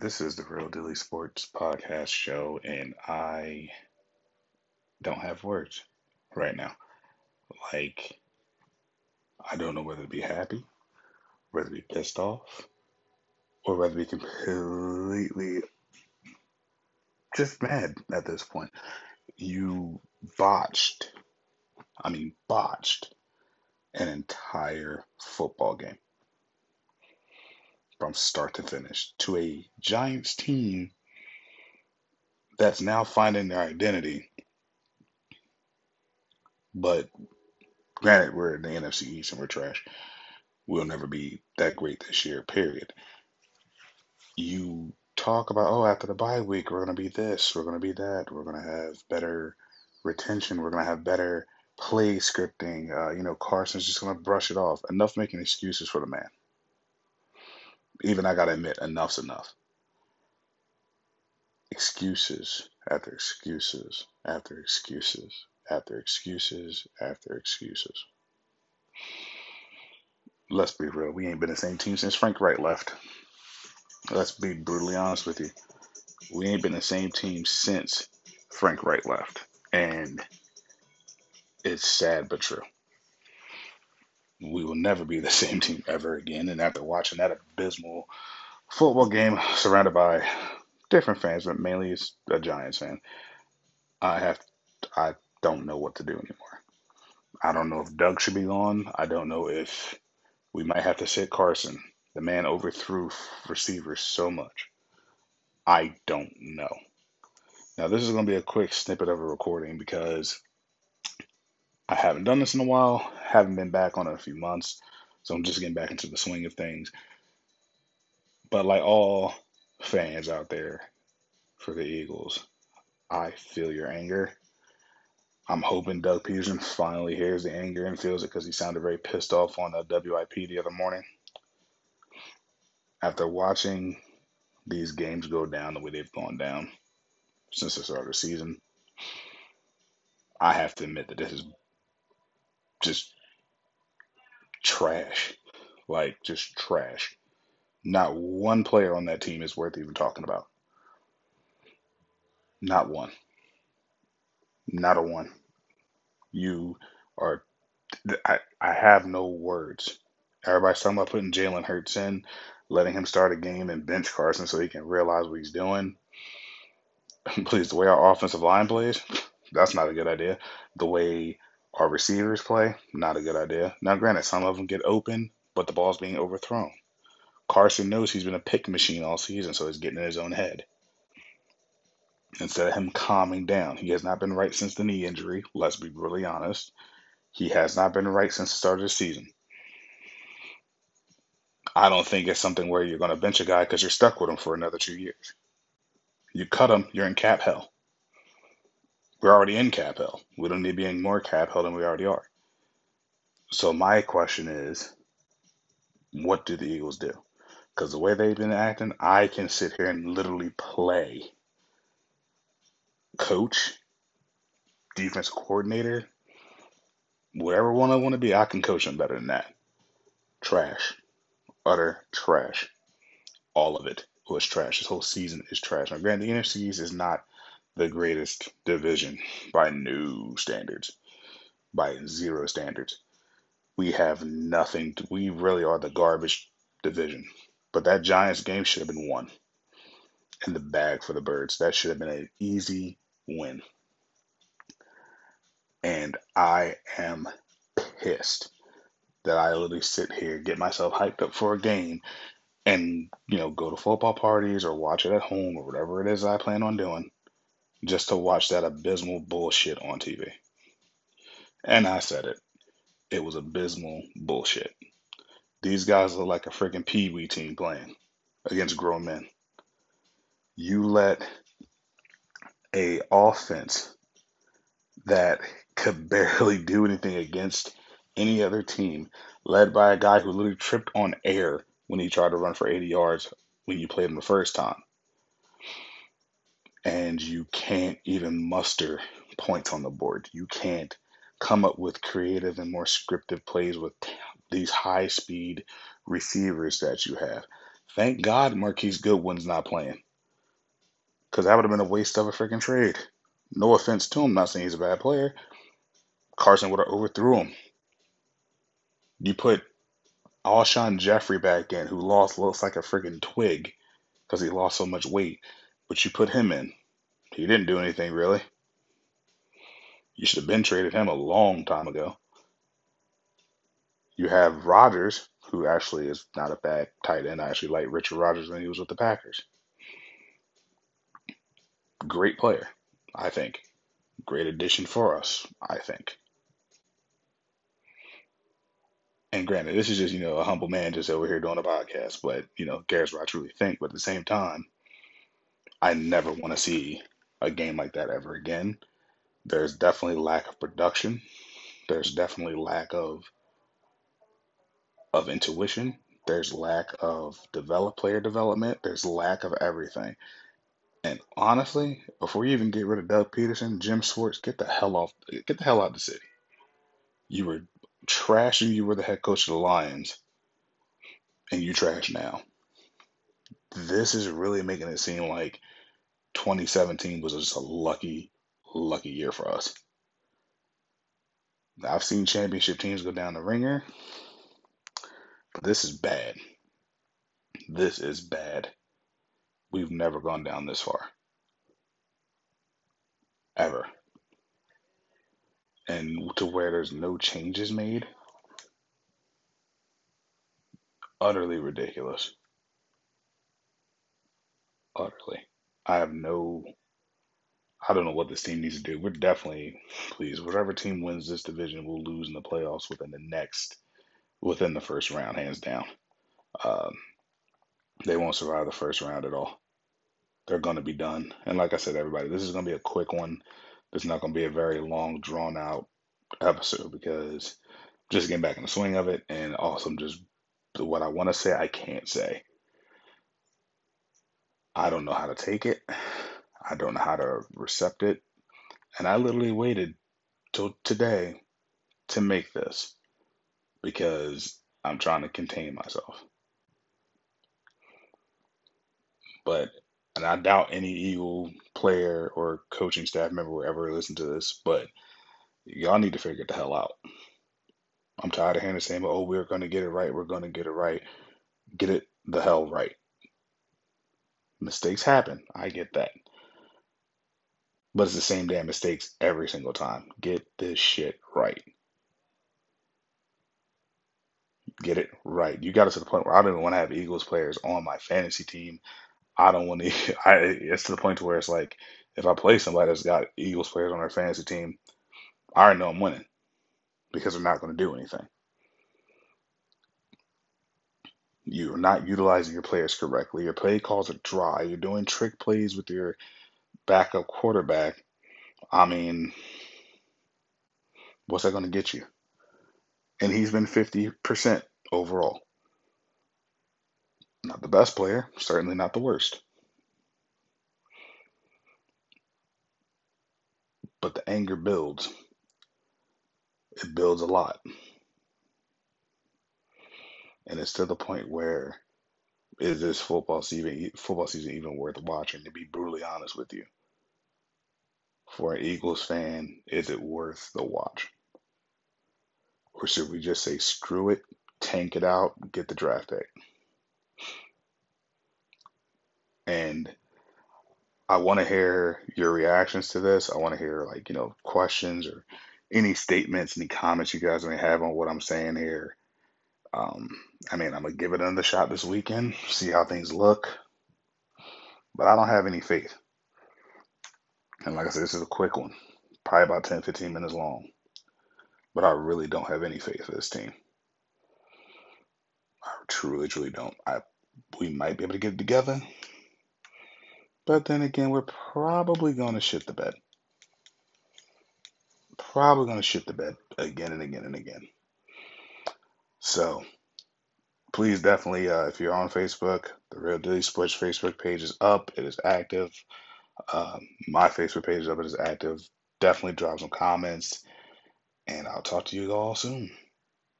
This is the Real Dilly Sports Podcast Show, and I don't have words right now. Like, I don't know whether to be happy, whether to be pissed off, or whether to be completely just mad at this point. You botched, I mean, botched an entire football game from start to finish to a Giants team that's now finding their identity. But granted, we're in the NFC East and we're trash. We'll never be that great this year, period. You talk about, oh, after the bye week, we're going to be this, we're going to be that, we're going to have better retention, we're going to have better play scripting. Uh, you know, Carson's just going to brush it off. Enough making excuses for the man even I gotta admit, enough's enough. Excuses after excuses after excuses after excuses after excuses. Let's be real, we ain't been the same team since Frank Reich left. Let's be brutally honest with you. We ain't been the same team since Frank Reich left. And it's sad but true we will never be the same team ever again. And after watching that abysmal football game surrounded by different fans, but mainly a Giants fan, I have I don't know what to do anymore. I don't know if Doug should be gone. I don't know if we might have to sit Carson. The man overthrew receivers so much. I don't know. Now this is going to be a quick snippet of a recording because I haven't done this in a while, haven't been back on it a few months, so I'm just getting back into the swing of things. But like all fans out there for the Eagles, I feel your anger. I'm hoping Doug Pederson finally hears the anger and feels it because he sounded very pissed off on the WIP the other morning. After watching these games go down the way they've gone down since the start of the season, I have to admit that this is just trash. Like, just trash. Not one player on that team is worth even talking about. Not one. Not a one. You are. I, I have no words. Everybody's talking about putting Jalen Hurts in, letting him start a game and bench Carson so he can realize what he's doing. Please, the way our offensive line plays, that's not a good idea. The way our receivers play, not a good idea. Now, granted, some of them get open, but the ball's being overthrown. Carson knows he's been a pick machine all season, so he's getting in his own head. Instead of him calming down, he has not been right since the knee injury. Let's be really honest. He has not been right since the start of the season. I don't think it's something where you're going to bench a guy because you're stuck with him for another two years. You cut him, you're in cap hell. We're already in cap hell. We don't need to be in more cap hell than we already are. So my question is, what do the Eagles do? Because the way they've been acting, I can sit here and literally play coach, defense coordinator, whatever one I want to be, I can coach them better than that. Trash. Utter trash. All of it was trash. This whole season is trash. Now, granted, the NFC East is not the greatest division by new standards, by zero standards. We have nothing. To, we really are the garbage division. But that Giants game should have been won in the bag for the Birds. That should have been an easy win. And I am pissed that I literally sit here, get myself hyped up for a game, and you know, go to football parties or watch it at home or whatever it is I plan on doing just to watch that abysmal bullshit on TV. And I said it. It was abysmal bullshit. These guys look like a freaking pee wee team playing against grown men. You let a offense that could barely do anything against any other team, led by a guy who literally tripped on air when he tried to run for 80 yards when you played him the first time and you can't even muster points on the board. You can't come up with creative and more scripted plays with these high speed receivers that you have. Thank God Marquise Goodwin's not playing because that would have been a waste of a freaking trade. No offense to him, not saying he's a bad player. Carson would have overthrew him. You put Alshon Jeffery back in, who lost looks like a freaking twig because he lost so much weight, but you put him in. He didn't do anything really. You should have been traded him a long time ago. You have Rodgers, who actually is not a bad tight end. I actually like Richard Rodgers when he was with the Packers. Great player, I think. Great addition for us, I think. And granted, this is just, you know, a humble man just over here doing a podcast, but, you know, cares what I truly think. But at the same time, I never want to see a game like that ever again. There's definitely lack of production. There's definitely lack of of intuition. There's lack of develop player development. There's lack of everything. And honestly, before you even get rid of Doug Pederson, Jim Schwartz, get the hell off, get the hell out of the city. You were trash and you were the head coach of the Lions, and you trash now. This is really making it seem like 2017 was just a lucky, lucky year for us. I've seen championship teams go down the ringer, but this is bad. This is bad. We've never gone down this far. Ever. And to where there's no changes made. Utterly ridiculous. Utterly. I have no I don't know what this team needs to do. We're definitely, please, whatever team wins this division will lose in the playoffs within the next, within the first round, hands down. Um, they won't survive the first round at all. They're going to be done. And like I said, everybody, this is going to be a quick one. This is not going to be a very long, drawn out episode because just getting back in the swing of it and also just what I want to say, I can't say. I don't know how to take it. I don't know how to recept it. And I literally waited till today to make this because I'm trying to contain myself. But, and I doubt any Eagle player or coaching staff member will ever listen to this, but y'all need to figure the hell out. I'm tired of hearing the same, oh, we're going to get it right. We're going to get it right. Get it the hell right. Mistakes happen. I get that. But it's the same damn mistakes every single time. Get this shit right. Get it right. You got us to the point where I don't even want to have Eagles players on my fantasy team. I don't want to. I, it's to the point to where it's like, if I play somebody that's got Eagles players on their fantasy team, I already know I'm winning because they're not going to do anything. You're not utilizing your players correctly. Your play calls are dry. You're doing trick plays with your backup quarterback. I mean, what's that going to get you? And he's been 50% overall. Not the best player, certainly not the worst. But the anger builds. It builds a lot. And it's to the point where is this football season football season even worth watching? To be brutally honest with you, for an Eagles fan, is it worth the watch, or should we just say screw it, tank it out, get the draft pick? And I want to hear your reactions to this. I want to hear like you know questions or any statements, any comments you guys may have on what I'm saying here. Um, I mean, I'm gonna give it another shot this weekend, see how things look, but I don't have any faith. And like I said, this is a quick one, probably about 10, 15 minutes long, but I really don't have any faith for this team. I truly, truly don't. I we might be able to get it together, but then again, we're probably gonna shit the bed. Probably gonna shit the bed again and again and again. So please definitely, uh, if you're on Facebook, the Real Dilly Sports Facebook page is up. It is active. Um, my Facebook page is up. It is active. Definitely drop some comments, and I'll talk to you all soon.